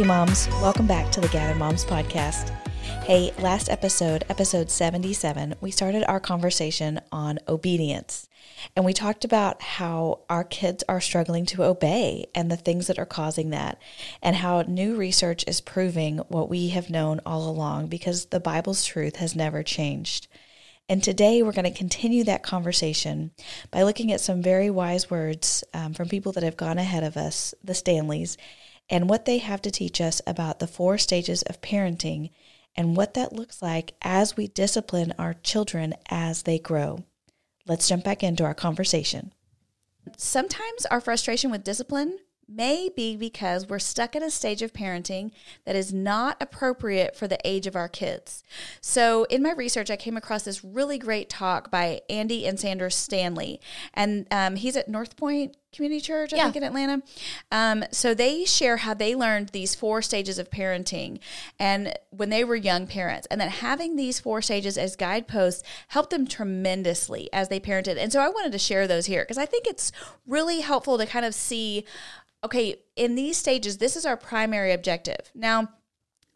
Hey, moms, welcome back to the Gather Moms podcast. Hey, last episode, episode 77, we started our conversation on obedience. And we talked about how our kids are struggling to obey and the things that are causing that, and how new research is proving what we have known all along because the Bible's truth has never changed. And today we're going to continue that conversation by looking at some very wise words um, from people that have gone ahead of us, the Stanleys, and what they have to teach us about the four stages of parenting and what that looks like as we discipline our children as they grow. Let's jump back into our conversation. Sometimes our frustration with discipline may be because we're stuck in a stage of parenting that is not appropriate for the age of our kids. So, in my research, I came across this really great talk by Andy and Sandra Stanley, and um, he's at North Point Community Church, I Yeah. think, in Atlanta. Um, so, they share how they learned these four stages of parenting and when they were young parents, and that having these four stages as guideposts helped them tremendously as they parented. And so, I wanted to share those here because I think it's really helpful to kind of see okay, in these stages, this is our primary objective. Now,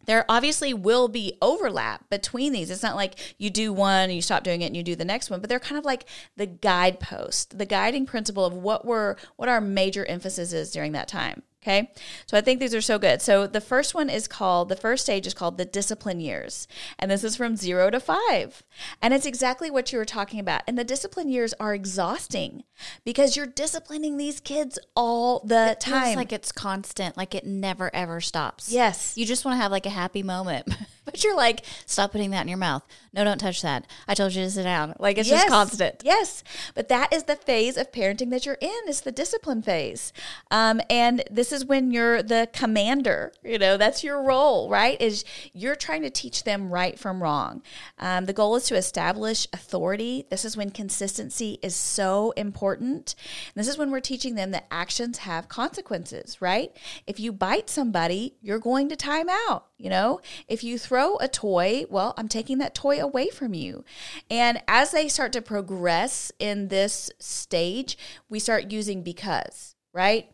there obviously will be overlap between these. It's not like you do one and you stop doing it and you do the next one, but they're kind of like the guidepost, the guiding principle of what we're what our major emphasis is during that time. Okay. So I think these are so good. So the first one is called, the first stage is called the discipline years. And this is from zero to five. And it's exactly what you were talking about. And the discipline years are exhausting because you're disciplining these kids all the Feels time. like it's constant, like it never ever stops. yes. You just want to have like a happy moment. but you're like, stop putting that in your mouth. No, don't touch that. I told you to sit down. Like it's just constant. Yes, but that is the phase of parenting that you're in. It's the discipline phase, um, and this is when you're the commander. You know that's your role, right? Is you're trying to teach them right from wrong. Um, the goal is to establish authority. This is when consistency is so important. And this is when we're teaching them that actions have consequences, right? If you bite somebody, you're going to time out. You know, if you throw a toy, well, I'm taking that toy away from you. And as they start to progress in this stage, we start using because, right?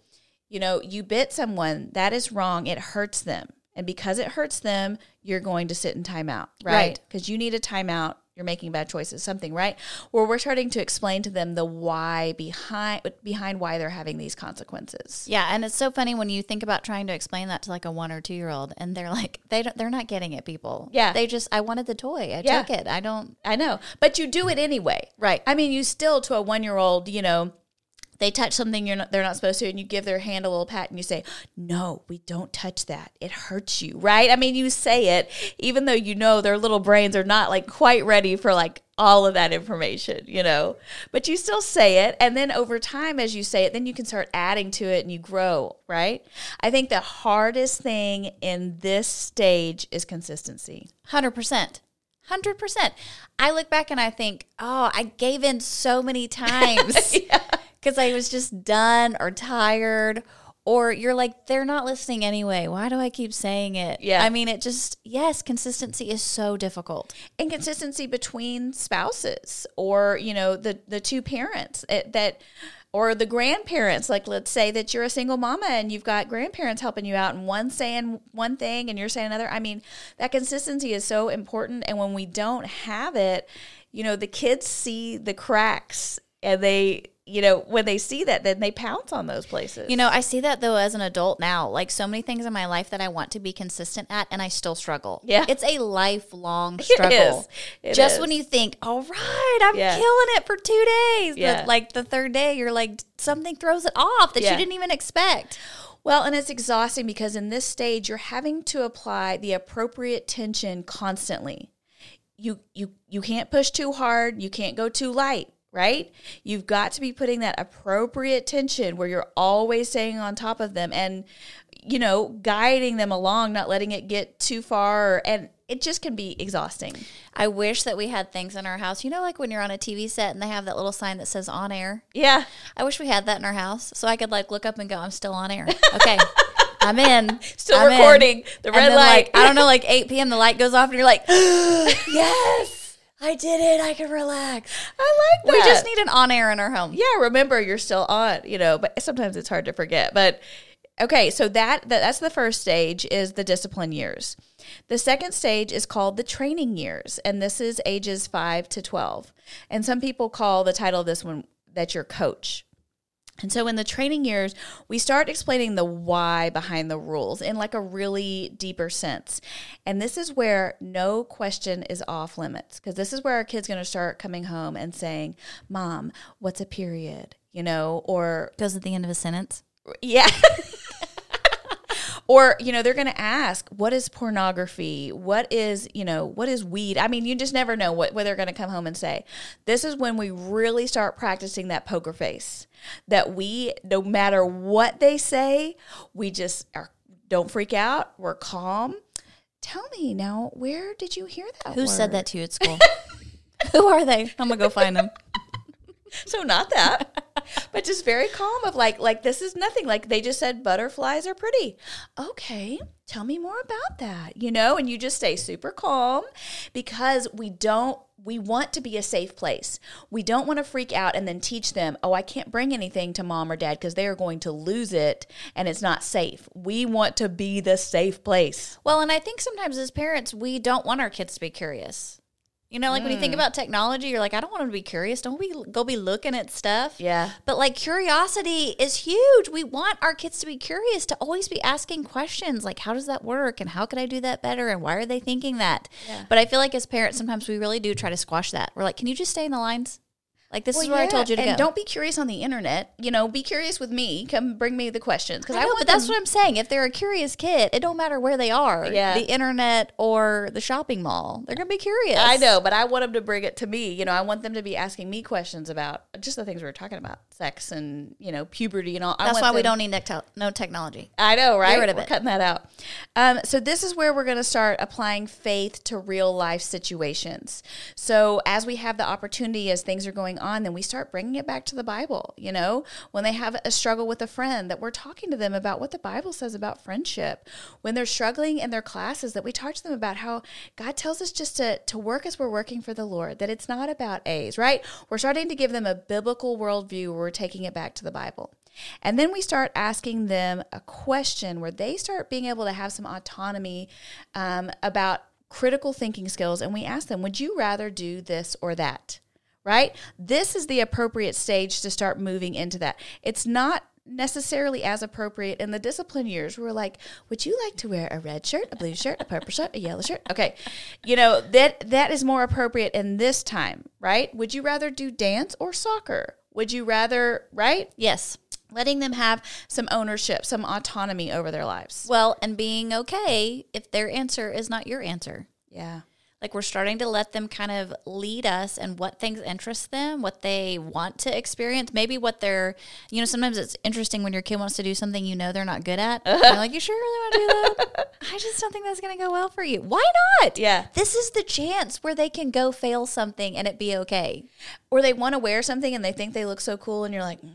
You know, you bit someone, that is wrong. It hurts them. And because it hurts them, you're going to sit in timeout, right? Right. Because you need a timeout. You're making bad choices, something, right? Where we're starting to explain to them the why behind behind why they're having these consequences. Yeah, and it's so funny when you think about trying to explain that to like a one or two year old, and they're like, they don't, they're not getting it. People, Yeah. they just, I wanted the toy, I Yeah. took it. I don't, I know, but you do it anyway, Right. I mean, you still to a one year old, you know, they touch something you're not, they're not supposed to, and you give their hand a little pat, and you say, "No, we don't touch that. It hurts you." Right? I mean, you say it, even though you know their little brains are not like quite ready for like all of that information, you know. But you still say it, and then over time, as you say it, then you can start adding to it, and you grow. Right? I think the hardest thing in this stage is consistency. hundred percent. Hundred percent. I look back and I think, oh, I gave in so many times because I was just done or tired. Or you're like, they're not listening anyway. Why do I keep saying it? Yeah. I mean, it just, yes, consistency is so difficult. inconsistency between spouses or you know the the two parents it, that or the grandparents like let's say that you're a single mama and you've got grandparents helping you out and one saying one thing and you're saying another i mean that consistency is so important and when we don't have it you know the kids see the cracks and they you know when they see that then they pounce on those places You know, I see that though as an adult now. Like so many things in my life that I want to be consistent at, and I still struggle. Yeah. It's a lifelong struggle. is. It Just is. when you think, all right, I'm Yeah. killing it for two days. Yeah. But like the third day, you're like, something throws it off that Yeah. you didn't even expect. Well, and it's exhausting because in this stage you're having to apply the appropriate tension constantly. You you you can't push too hard, you can't go too light, right? You've got to be putting that appropriate tension where you're always staying on top of them and, you know, guiding them along, not letting it get too far. And it just can be exhausting. I wish that we had things in our house. You know, like when you're on a TV set and they have that little sign that says on air? Yeah. I wish we had that in our house so I could like look up and go, I'm still on air. Okay. I'm in. Still I'm in. recording the And red light. Like, I don't know, like 8 p.m., the light goes off and you're like, yes, I did it. I can relax. I like that. We just need an on air in our home. yeah, remember you're still on, you know, but sometimes it's hard to forget. But okay, so that, that that's the first stage is the discipline years. The second stage is called the training years, and this is ages 5 to 12. And some people call the title of this one that your coach. And so in the training years, we start explaining the why behind the rules in like a really deeper sense. And this is where no question is off limits because this is where our kids going to start coming home and saying, "Mom, what's a period?" you know, or Goes at the end of a sentence. yeah. or, you know, they're going to ask, what is pornography? What is, you know, what is weed? I mean, you just never know what, what they're going to come home and say. This is when we really start practicing that poker face that we, no matter what they say, we just are, don't freak out. We're calm. Tell me now, where did you hear that? Who said that to you at school? Who are they? I'm going to go find them. So not that, but just very calm of like like this is nothing. Like they just said butterflies are pretty. Okay, tell me more about that. You know, and you just stay super calm because we don't we want to be a safe place. We don't want to freak out and then teach them, "Oh, I can't bring anything to mom or dad because they are going to lose it and it's not safe." We want to be the safe place. Well, and I think sometimes as parents, we don't want our kids to be curious. You know, like when you think mm. about technology, you're like, I don't want them to be curious. Don't we go be looking at stuff? Yeah. But like curiosity is huge. We want our kids to be curious, to always be asking questions like, how does that work? And how could I do that better? And why are they thinking that? Yeah. But I feel like as parents, sometimes we really do try to squash that. We're like, can you just stay in the lines? Like, this is Well, where I told you to and go. don't be curious on the internet. You know, be curious with me. Come bring me the questions because I I, know, want but that's them- what I'm saying. If they're a curious kid, it don't matter where they are. Yeah. The internet or the shopping mall. They're gonna be curious. I know, but I want them to bring it to me. You know, I want them to be asking me questions about just the things we were talking about, sex and you know puberty and all. I That's why we don't need necto- no technology. I know, right? rid of we're it. cutting that out. Um, so this is where we're going to start applying faith to real life situations. So as we have the opportunity, as things are going on, then we start bringing it back to the Bible. You know, when they have a struggle with a friend, that we're talking to them about what the Bible says about friendship. When they're struggling in their classes, that we talk to them about how God tells us just to to work as we're working for the Lord. That it's not about A's, right? We're starting to give them a biblical worldview where we're taking it back to the Bible. And then we start asking them a question where they start being able to have some autonomy um, about critical thinking skills. And we ask them, would you rather do this or that? Right? This is the appropriate stage to start moving into that. It's not necessarily as appropriate in the discipline years. We're like, would you like to wear a red shirt, a blue shirt, a purple shirt, a yellow shirt? Okay. You know, that that is more appropriate in this time, right? Would you rather do dance or soccer? Would you rather, right? Yes. letting them have some ownership, some autonomy over their lives. Well, and being okay if their answer is not your answer. Yeah. Like we're starting to let them kind of lead us and what things interest them, what they want to experience, maybe what they're, you know, sometimes it's interesting when your kid wants to do something you know they're not good at. You're like, you sure really want to do that? I just don't think that's going to go well for you. Why not? Yeah. This is the chance where they can go fail something and it be okay. Or they want to wear something and they think they look so cool, and you're like, mm,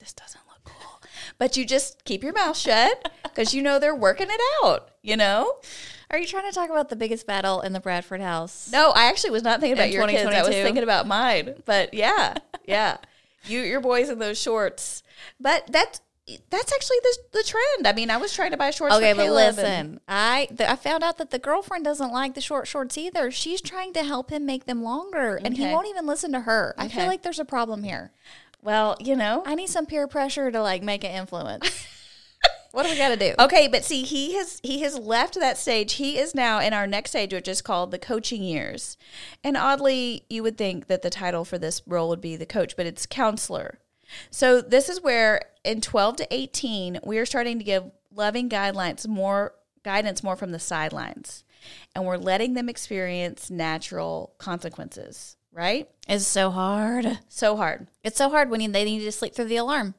this doesn't look cool. But you just keep your mouth shut because you know they're working it out, you know? Are you trying to talk about the biggest battle in the Bradford house? No, I actually was not thinking about your kids. I was thinking about mine. But yeah, yeah. You, your boys in those shorts. But that's that's actually the, the trend. I mean, I was trying to buy shorts. Okay, for but listen, I th- I found out that the girlfriend doesn't like the short shorts either. She's trying to help him make them longer, and he won't even listen to her. I feel like there's a problem here. well, you know, I need some peer pressure to like make an influence. what do we got to do? Okay, but see, he has he has left that stage. He is now in our next stage, which is called the coaching years. And oddly, you would think that the title for this role would be the coach, but it's counselor. So this is where in 12 to 18, we are starting to give loving guidelines more guidance more from the sidelines. And we're letting them experience natural consequences, right? It's so hard. So hard. It's so hard when you, they need to sleep through the alarm.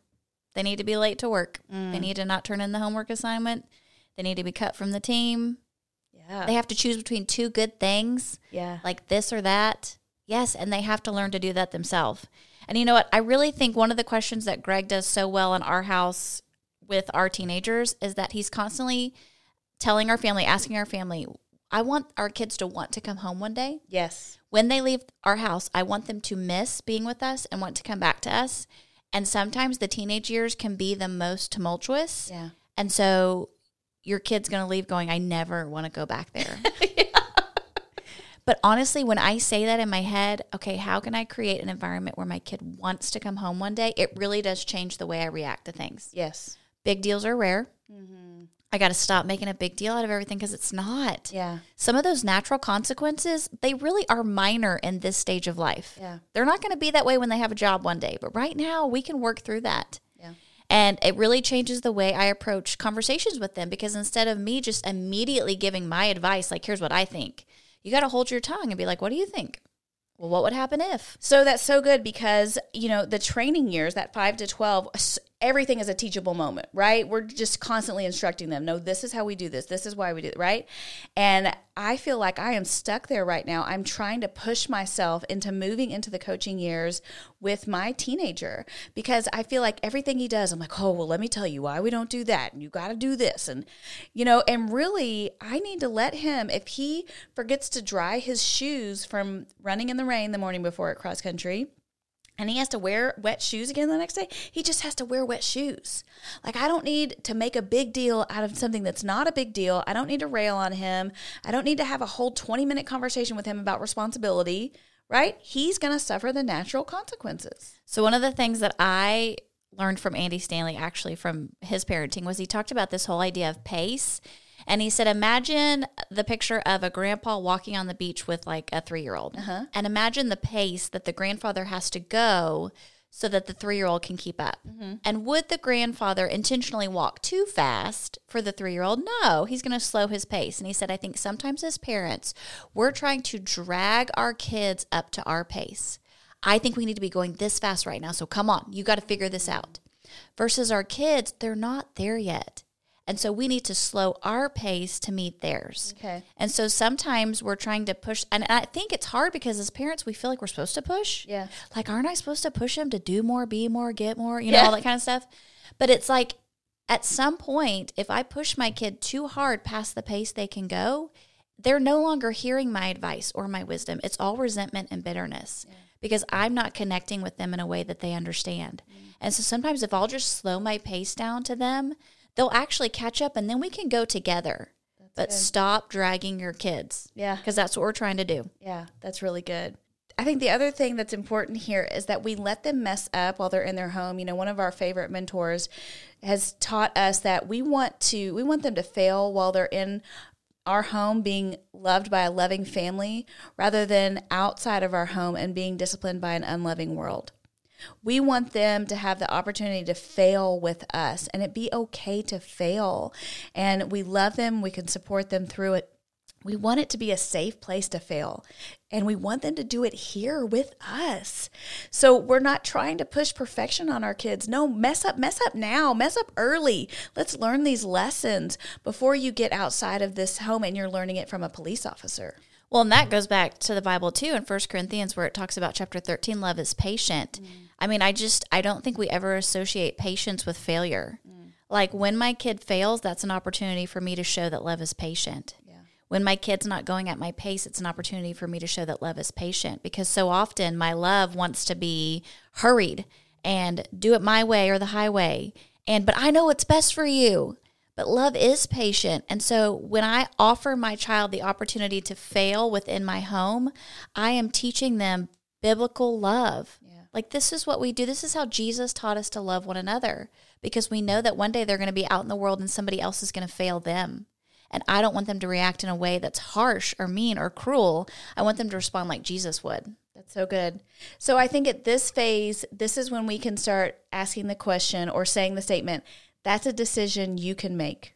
They need to be late to work. Mm. They need to not turn in the homework assignment. They need to be cut from the team. Yeah. They have to choose between two good things, yeah. like this or that. Yes, and they have to learn to do that themselves. And you know what? I really think one of the questions that Greg does so well in our house with our teenagers is that he's constantly telling our family, asking our family, I want our kids to want to come home one day. Yes. When they leave our house, I want them to miss being with us and want to come back to us. And sometimes the teenage years can be the most tumultuous. Yeah. And so your kid's going to leave going, I never want to go back there. But honestly, when I say that in my head, okay, how can I create an environment where my kid wants to come home one day? It really does change the way I react to things. Yes. Big deals are rare. Mm-hmm. I got to stop making a big deal out of everything because it's not. Yeah. Some of those natural consequences, they really are minor in this stage of life. Yeah. They're not going to be that way when they have a job one day, but right now we can work through that. Yeah. And it really changes the way I approach conversations with them because instead of me just immediately giving my advice, like, here's what I think, you got to hold your tongue and be like, what do you think? Well, what would happen if? So that's so good because, you know, the training years, that 5 to 12, s- everything is a teachable moment, right? We're just constantly instructing them. No, this is how we do this. This is why we do it, right? And I feel like I am stuck there right now. I'm trying to push myself into moving into the coaching years with my teenager because I feel like everything he does, I'm like, oh, well, let me tell you why we don't do that. And you got to do this. And, you know, and really, I need to let him, if he forgets to dry his shoes from running in the rain the morning before at cross country, and he has to wear wet shoes again the next day, he just has to wear wet shoes. Like, I don't need to make a big deal out of something that's not a big deal. I don't need to rail on him. I don't need to have a whole 20 minute conversation with him about responsibility, right? He's going to suffer the natural consequences. So, one of the things that I learned from Andy Stanley, actually from his parenting, was he talked about this whole idea of pace. And he said, Imagine the picture of a grandpa walking on the beach with like a three year old. Uh-huh. And imagine the pace that the grandfather has to go so that the three year old can keep up. Mm-hmm. And would the grandfather intentionally walk too fast for the three year old? No, he's going to slow his pace. And he said, I think sometimes as parents, we're trying to drag our kids up to our pace. I think we need to be going this fast right now. So come on, you got to figure this out. Versus our kids, they're not there yet. And so we need to slow our pace to meet theirs. Okay. And so sometimes we're trying to push, and I think it's hard because as parents, we feel like we're supposed to push. Yeah. Like, aren't I supposed to push them to do more, be more, get more, you know, Yeah. all that kind of stuff? But it's like at some point, if I push my kid too hard past the pace they can go, they're no longer hearing my advice or my wisdom. It's all resentment and bitterness because I'm not connecting with them in a way that they understand. Mm. And so sometimes if I'll just slow my pace down to them, they'll actually catch up and then we can go together. but stop dragging your kids Yeah. because that's what we're trying to do. Yeah, that's really good. I think the other thing that's important here is that we let them mess up while they're in their home. You know, one of our favorite mentors has taught us that we want to we want them to fail while they're in our home being loved by a loving family rather than outside of our home and being disciplined by an unloving world. We want them to have the opportunity to fail with us and it be okay to fail. And we love them, we can support them through it. We want it to be a safe place to fail. And we want them to do it here with us. So we're not trying to push perfection on our kids. No, mess up, mess up now, mess up early. Let's learn these lessons before you get outside of this home and you're learning it from a police officer. Well, and that goes back to the Bible too in First Corinthians where it talks about chapter 13 love is patient. Mm. I mean, I just I don't think we ever associate patience with failure. Mm. Like when my kid fails, that's an opportunity for me to show that love is patient. When my kid's not going at my pace, it's an opportunity for me to show that love is patient because so often my love wants to be hurried and do it my way or the highway. And but I know what's best for you. But love is patient. And so when I offer my child the opportunity to fail within my home, I am teaching them biblical love. Like this is what we do. This is how Jesus taught us to love one another because we know that one day they're going to be out in the world and somebody else is going to fail them. And I don't want them to react in a way that's harsh or mean or cruel. I want them to respond like Jesus would. That's so good. So I think at this phase, this is when we can start asking the question or saying the statement, that's a decision you can make.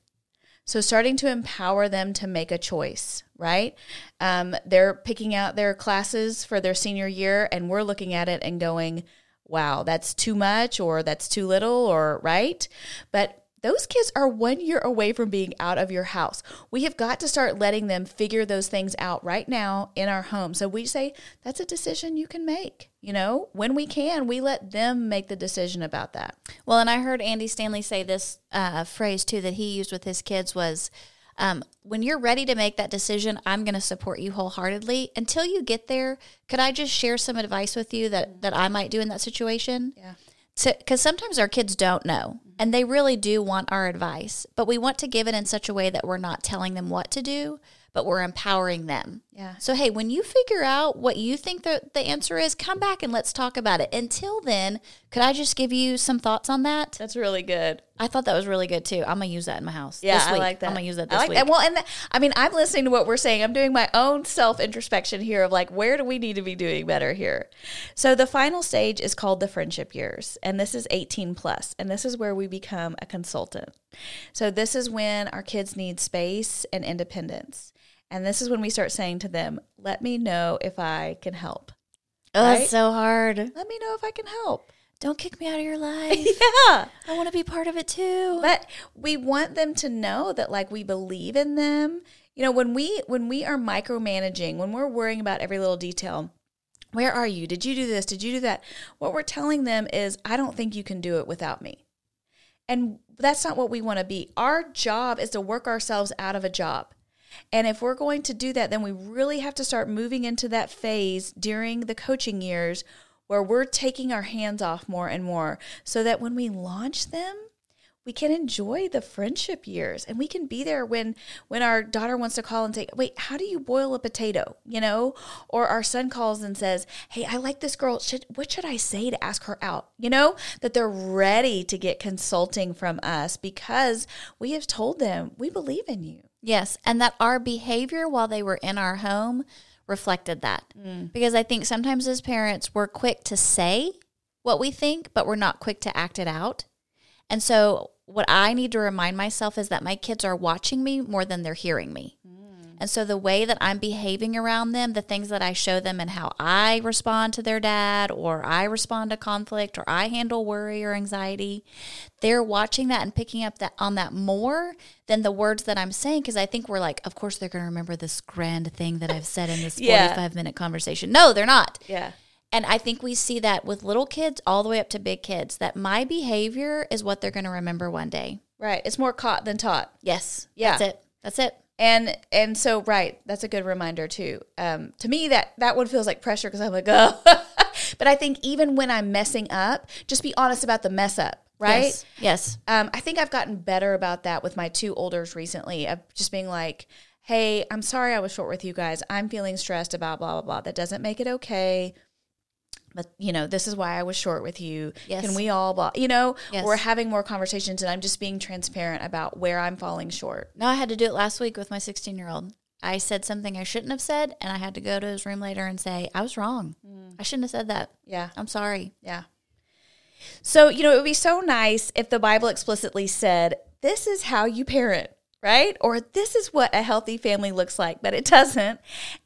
So, starting to empower them to make a choice, right? Um, they're picking out their classes for their senior year, and we're looking at it and going, wow, that's too much, or that's too little, or right? But those kids are one year away from being out of your house. We have got to start letting them figure those things out right now in our home. So we say that's a decision you can make. You know, when we can, we let them make the decision about that. Well, and I heard Andy Stanley say this uh, phrase too that he used with his kids was, um, when you're ready to make that decision, I'm going to support you wholeheartedly. Until you get there, could I just share some advice with you that that I might do in that situation? Yeah. Because sometimes our kids don't know and they really do want our advice, but we want to give it in such a way that we're not telling them what to do, but we're empowering them. Yeah. So, hey, when you figure out what you think the, the answer is, come back and let's talk about it. Until then, could I just give you some thoughts on that? That's really good. I thought that was really good too. I'm gonna use that in my house. Yeah, this I like that. I'm gonna use that I this like week. that. Well, and th- I mean, I'm listening to what we're saying. I'm doing my own self introspection here of like, where do we need to be doing better here? So the final stage is called the friendship years, and this is 18 plus, and this is where we become a consultant. So this is when our kids need space and independence, and this is when we start saying to them, "Let me know if I can help. oh, right? it's so hard. Let me know if I can help." Don't kick me out of your life. Yeah. I want to be part of it too. but we want them to know that like we believe in them you know when we when we are micromanaging when we're worrying about every little detail where are you did you do this did you do that what we're telling them is i don't think you can do it without me and that's not what we want to be our job is to work ourselves out of a job and if we're going to do that then we really have to start moving into that phase during the coaching years where we're taking our hands off more and more so that when we launch them we can enjoy the friendship years and we can be there when when our daughter wants to call and say wait how do you boil a potato you know or our son calls and says hey i like this girl should, what should i say to ask her out you know that they're ready to get consulting from us because we have told them we believe in you Yes, and that our behavior while they were in our home reflected that. Mm. Because I think sometimes as parents, we're quick to say what we think, but we're not quick to act it out. And so, what I need to remind myself is that my kids are watching me more than they're hearing me. And so, the way that I'm behaving around them, the things that I show them, and how I respond to their dad, or I respond to conflict, or I handle worry or anxiety, they're watching that and picking up that on that more than the words that I'm saying. Because I think we're like, of course, they're going to remember this grand thing that I've said in this Yeah. 45 minute conversation. No, they're not. yeah And I think we see that with little kids all the way up to big kids, that my behavior is what they're going to remember one day. right it's more caught than taught Yes. Yeah. That's it. That's it. and and so right that's a good reminder too um to me that that one feels like pressure because i'm like oh but i think even when i'm messing up just be honest about the mess up right Yes. yes. um i think i've gotten better about that with my two olders recently of just being like hey i'm sorry i was short with you guys i'm feeling stressed about blah blah blah that doesn't make it okay but you know this is why i was short with you Yes. can we all blah you know Yes. we're having more conversations and i'm just being transparent about where i'm falling short No, I had to do it last week with my 16 year old. I said something I shouldn't have said, and I had to go to his room later and say, I was wrong. Mm. I shouldn't have said that. yeah I'm sorry. Yeah. So, you know, it would be so nice if the Bible explicitly said, this is how you parent, right? Or this is what a healthy family looks like, but it doesn't.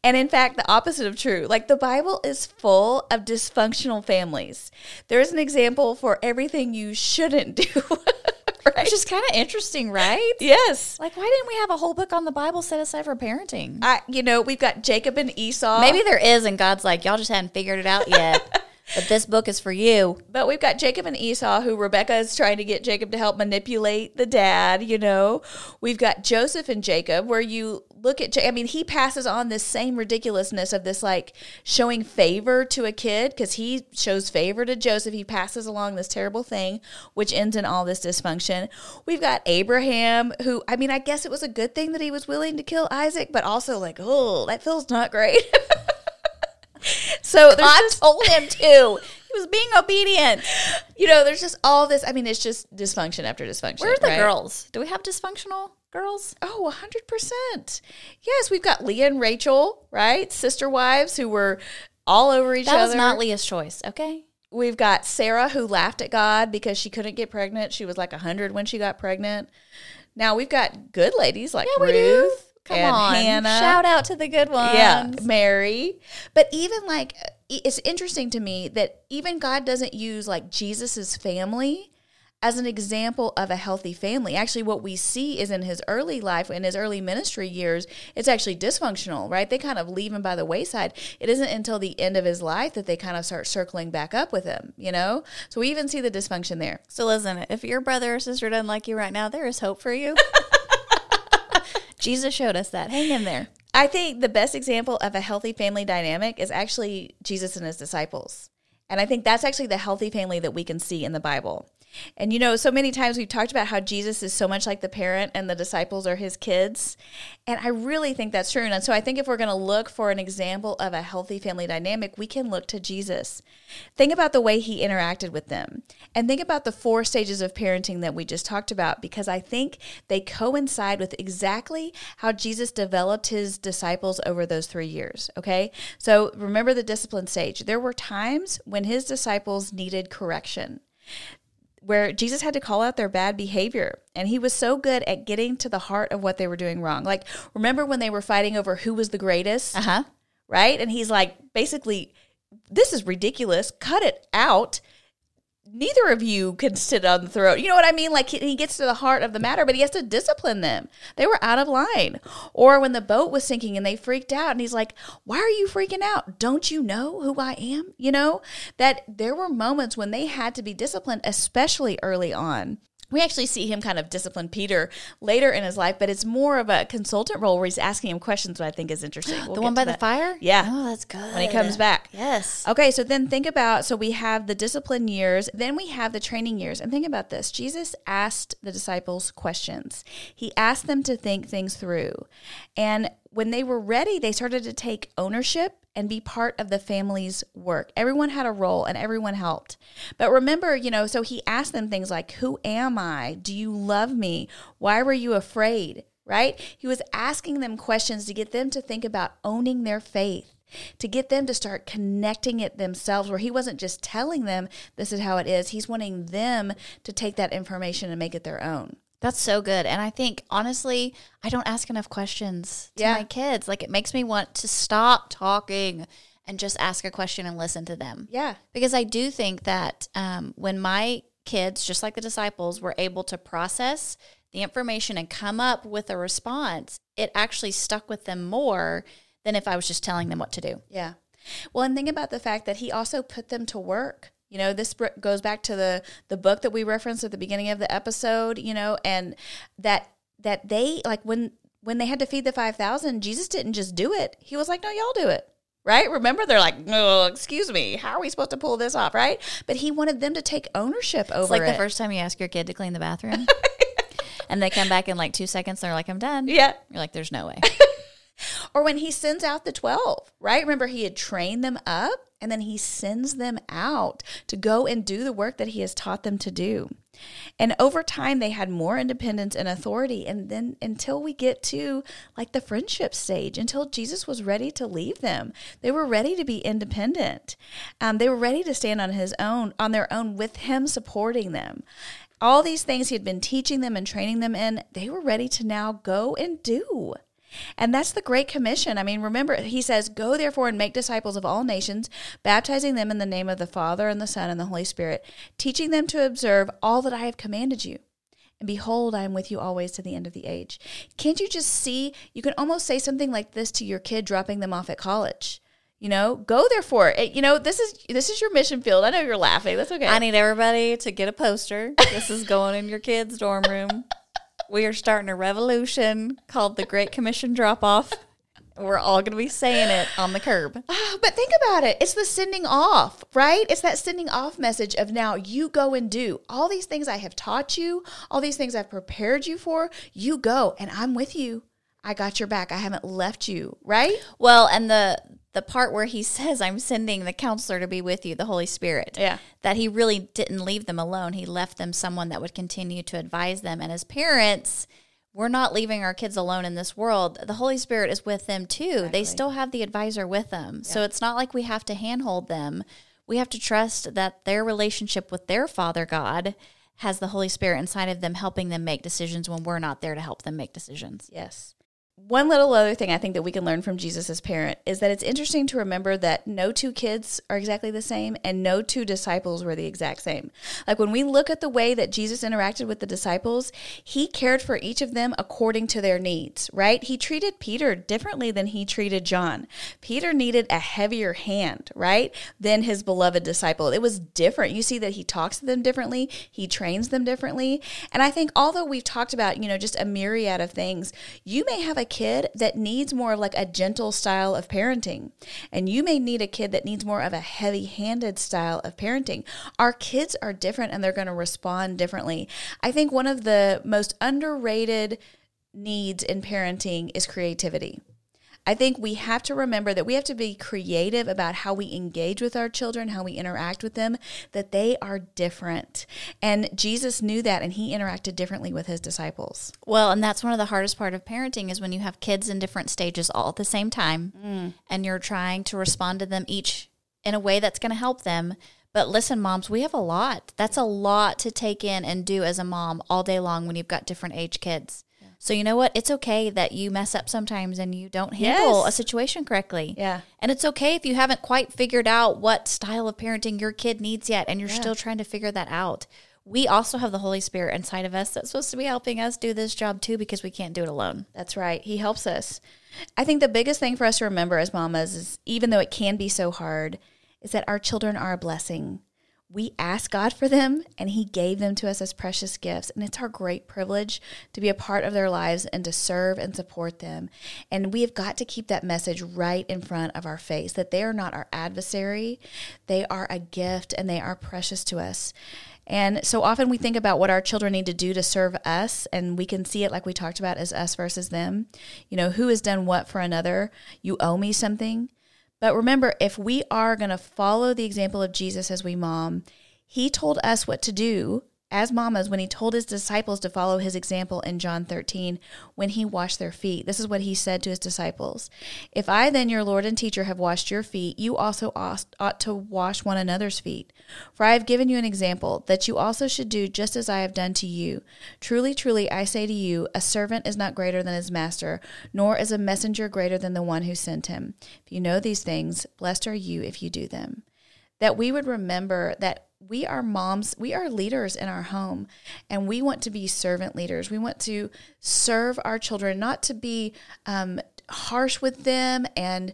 And in fact, the opposite of true. Like the Bible is full of dysfunctional families. There's an example for everything you shouldn't do. right? Which is kind of interesting, right? Yes. Like, why didn't we have a whole book on the Bible set aside for parenting? I, you know, we've got Jacob and Esau. Maybe there is, and God's like, y'all just hadn't figured it out yet. but this book is for you. But we've got Jacob and Esau, who Rebecca is trying to get Jacob to help manipulate the dad, you know. We've got Joseph and Jacob, where you look at, I mean, he passes on this same ridiculousness of this like showing favor to a kid because he shows favor to Joseph. He passes along this terrible thing, which ends in all this dysfunction. We've got Abraham, who, I mean, I guess it was a good thing that he was willing to kill Isaac, but also like, oh, that feels not great. so I just- told him to. He was being obedient. you know, there's just all this. I mean, it's just dysfunction after dysfunction. Where are the right? girls? Do we have dysfunctional girls? Oh, 100%. Yes, we've got Leah and Rachel, right? Sister wives who were all over each That other. was not Leah's choice, okay? We've got Sarah who laughed at God because she couldn't get pregnant. She was like 100 when she got pregnant. Now we've got good ladies like Yeah. Ruth Come and on. Hannah. Shout out to the good ones. Yeah, Mary. But even like it's interesting to me that even God doesn't use like Jesus's family as an example of a healthy family. Actually, what we see is in his early life, in his early ministry years, it's actually dysfunctional, right? They kind of leave him by the wayside. It isn't until the end of his life that they kind of start circling back up with him, you know? So we even see the dysfunction there. So listen, if your brother or sister doesn't like you right now, there is hope for you. Jesus showed us that. Hang in there. I think the best example of a healthy family dynamic is actually Jesus and his disciples. And I think that's actually the healthy family that we can see in the Bible. And you know, so many times we've talked about how Jesus is so much like the parent and the disciples are his kids. And I really think that's true. And so I think if we're going to look for an example of a healthy family dynamic, we can look to Jesus. Think about the way he interacted with them. And think about the four stages of parenting that we just talked about, because I think they coincide with exactly how Jesus developed his disciples over those three years. Okay. So remember the discipline stage. There were times when his disciples needed correction where Jesus had to call out their bad behavior. And he was so good at getting to the heart of what they were doing wrong. Like, remember when they were fighting over who was the greatest? Uh huh. Right? And he's like, basically, this is ridiculous. Cut it out. Neither of you can sit on the throne. You know what I mean? Like, he- he gets to the heart of the matter, but he has to discipline them. They were out of line. Or when the boat was sinking and they freaked out, and he's like, Why are you freaking out? Don't you know who I am? You know, that there were moments when they had to be disciplined, especially early on. We actually see him kind of discipline Peter later in his life, but it's more of a consultant role where he's asking him questions, what I think is interesting. We'll The one by the fire? Yeah. Oh, that's good. When he comes back. Yes. Okay, so then think about so we have the discipline years, then we have the training years. And think about this. Jesus asked the disciples questions. He asked them to think things through. And when they were ready, they started to take ownership and be part of the family's work. Everyone had a role and everyone helped. But remember, you know, so he asked them things like, Who am I? Do you love me? Why were you afraid? Right? He was asking them questions to get them to think about owning their faith to get them to start connecting it themselves, where he wasn't just telling them this is how it is. He's wanting them to take that information and make it their own. That's so good. And I think honestly, I don't ask enough questions to Yeah. my kids. Like it makes me want to stop talking and just ask a question and listen to them. Yeah. Because I do think that um, when my kids, just like the disciples, were able to process the information and come up with a response, it actually stuck with them more than if I was just telling them what to do. Yeah. Well, and think about the fact that he also put them to work. You know, this goes back to the the book that we referenced at the beginning of the episode. You know, and that that they like when when they had to feed the five thousand, Jesus didn't just do it. He was like, "No, y'all do it." Right? Remember, they're like, "No, excuse me, how are we supposed to pull this off?" Right? But he wanted them to take ownership over It's like it. the first time you ask your kid to clean the bathroom. and they come back in like two seconds, they're like, I'm done. yeah. You're like, there's no way. Or when he sends out the 12, right? Remember, he had trained them up and then he sends them out to go and do the work that he has taught them to do. And over time, they had more independence and authority. And then until we get to like the friendship stage, until Jesus was ready to leave them, they were ready to be independent. Um, they were ready to stand on his own, on their own, with him supporting them. All these things he had been teaching them and training them in, they were ready to now go and do. And that's the Great Commission. I mean, remember, he says, Go therefore and make disciples of all nations, baptizing them in the name of the Father and the Son and the Holy Spirit, teaching them to observe all that I have commanded you. And behold, I am with you always to the end of the age. Can't you just see? You can almost say something like this to your kid dropping them off at college. You know, go therefore. It- You know, this is this is your mission field. I know you're laughing. That's okay. I need everybody to get a poster. This is going in your kids' dorm room. We are starting a revolution called the Great Commission Drop Off. We're all going to be saying it on the curb. But think about it. It's the sending off, right? It's that sending off message of now you go and do all these things I have taught you, all these things I've prepared you for. You go, and I'm with you. I got your back. I haven't left you, right? Well, and the the part where he says, "I'm sending the counselor to be with you, the Holy Spirit." Yeah. that he really didn't leave them alone. He left them someone that would continue to advise them. And as parents, we're not leaving our kids alone in this world. The Holy Spirit is with them too. They still have the advisor with them. So it's not like we have to handhold them. We have to trust that their relationship with their Father God has the Holy Spirit inside of them helping them make decisions when we're not there to help them make decisions. Yes. One little other thing I think that we can learn from Jesus as parent is that it's interesting to remember that no two kids are exactly the same and no two disciples were the exact same. Like when we look at the way that Jesus interacted with the disciples, he cared for each of them according to their needs, right? He treated Peter differently than he treated John. Peter needed a heavier hand, right? Than his beloved disciple. It was different. You see that he talks to them differently, he trains them differently. And I think although we've talked about, you know, just a myriad of things, you may have a kid that needs more of like a gentle style of parenting. And you may need a kid that needs more of a heavy handed style of parenting. Our kids are different and they're going to respond differently. I think one of the most underrated needs in parenting is creativity. I think we have to remember that we have to be creative about how we engage with our children, how we interact with them, that they are different. And Jesus knew that and he interacted differently with his disciples. Well, and that's one of the hardest part of parenting is when you have kids in different stages all at the same time mm. and you're trying to respond to them each in a way that's going to help them. But listen, moms, we have a lot. That's a lot to take in and do as a mom all day long when you've got different age kids. So you know what? It's okay that you mess up sometimes and you don't handle yes. a situation correctly. Yeah. And it's okay if you haven't quite figured out what style of parenting your kid needs yet and you're yeah. still trying to figure that out. We also have the Holy Spirit inside of us that's supposed to be helping us do this job too because we can't do it alone. That's right. He helps us. I think the biggest thing for us to remember as mamas is even though it can be so hard, is that our children are a blessing we asked God for them and He gave them to us as precious gifts. And it's our great privilege to be a part of their lives and to serve and support them. And we have got to keep that message right in front of our face that they are not our adversary, they are a gift and they are precious to us. And so often we think about what our children need to do to serve us, and we can see it like we talked about as us versus them. You know, who has done what for another? You owe me something. But remember, if we are going to follow the example of Jesus as we mom, he told us what to do as mamas when he told his disciples to follow his example in John 13 when he washed their feet. This is what he said to his disciples If I, then, your Lord and teacher, have washed your feet, you also ought to wash one another's feet. For I have given you an example that you also should do just as I have done to you. Truly, truly, I say to you, a servant is not greater than his master, nor is a messenger greater than the one who sent him. If you know these things, blessed are you if you do them. That we would remember that we are moms, we are leaders in our home, and we want to be servant leaders. We want to serve our children, not to be um, harsh with them and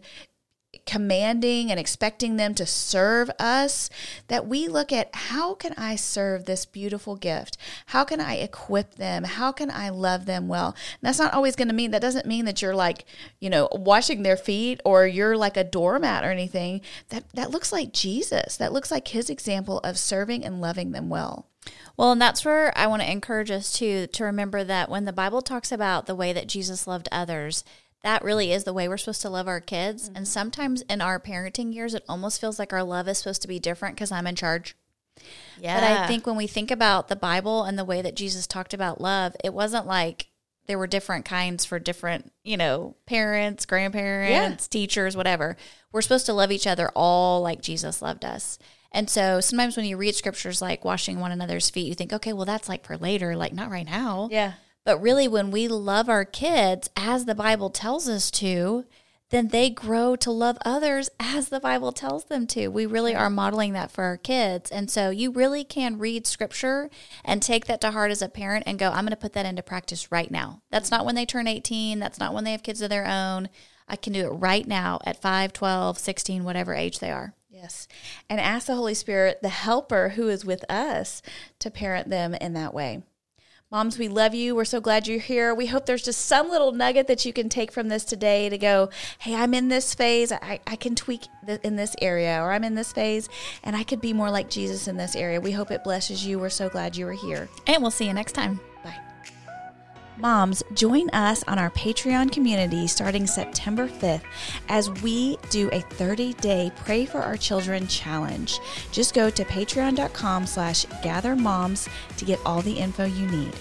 commanding and expecting them to serve us, that we look at how can I serve this beautiful gift? How can I equip them? How can I love them well? And that's not always going to mean, that doesn't mean that you're like, you know, washing their feet or you're like a doormat or anything. That, that looks like Jesus. That looks like his example of serving and loving them well. Well, and that's where I want to encourage us to to remember that when the Bible talks about the way that Jesus loved others, that really is the way we're supposed to love our kids. Mm-hmm. And sometimes in our parenting years, it almost feels like our love is supposed to be different because I'm in charge. Yeah. But I think when we think about the Bible and the way that Jesus talked about love, it wasn't like there were different kinds for different, you know, parents, grandparents, yeah. teachers, whatever. We're supposed to love each other all like Jesus loved us. And so sometimes when you read scriptures like washing one another's feet, you think, okay, well, that's like for later, like not right now. Yeah. But really, when we love our kids as the Bible tells us to, then they grow to love others as the Bible tells them to. We really are modeling that for our kids. And so you really can read scripture and take that to heart as a parent and go, I'm going to put that into practice right now. That's not when they turn 18. That's not when they have kids of their own. I can do it right now at 5, 12, 16, whatever age they are. Yes. And ask the Holy Spirit, the helper who is with us, to parent them in that way. Moms, we love you. We're so glad you're here. We hope there's just some little nugget that you can take from this today to go, hey, I'm in this phase. I, I can tweak in this area, or I'm in this phase and I could be more like Jesus in this area. We hope it blesses you. We're so glad you were here. And we'll see you next time. Moms, join us on our Patreon community starting September 5th as we do a 30-day Pray for Our Children challenge. Just go to patreon.com slash gathermoms to get all the info you need.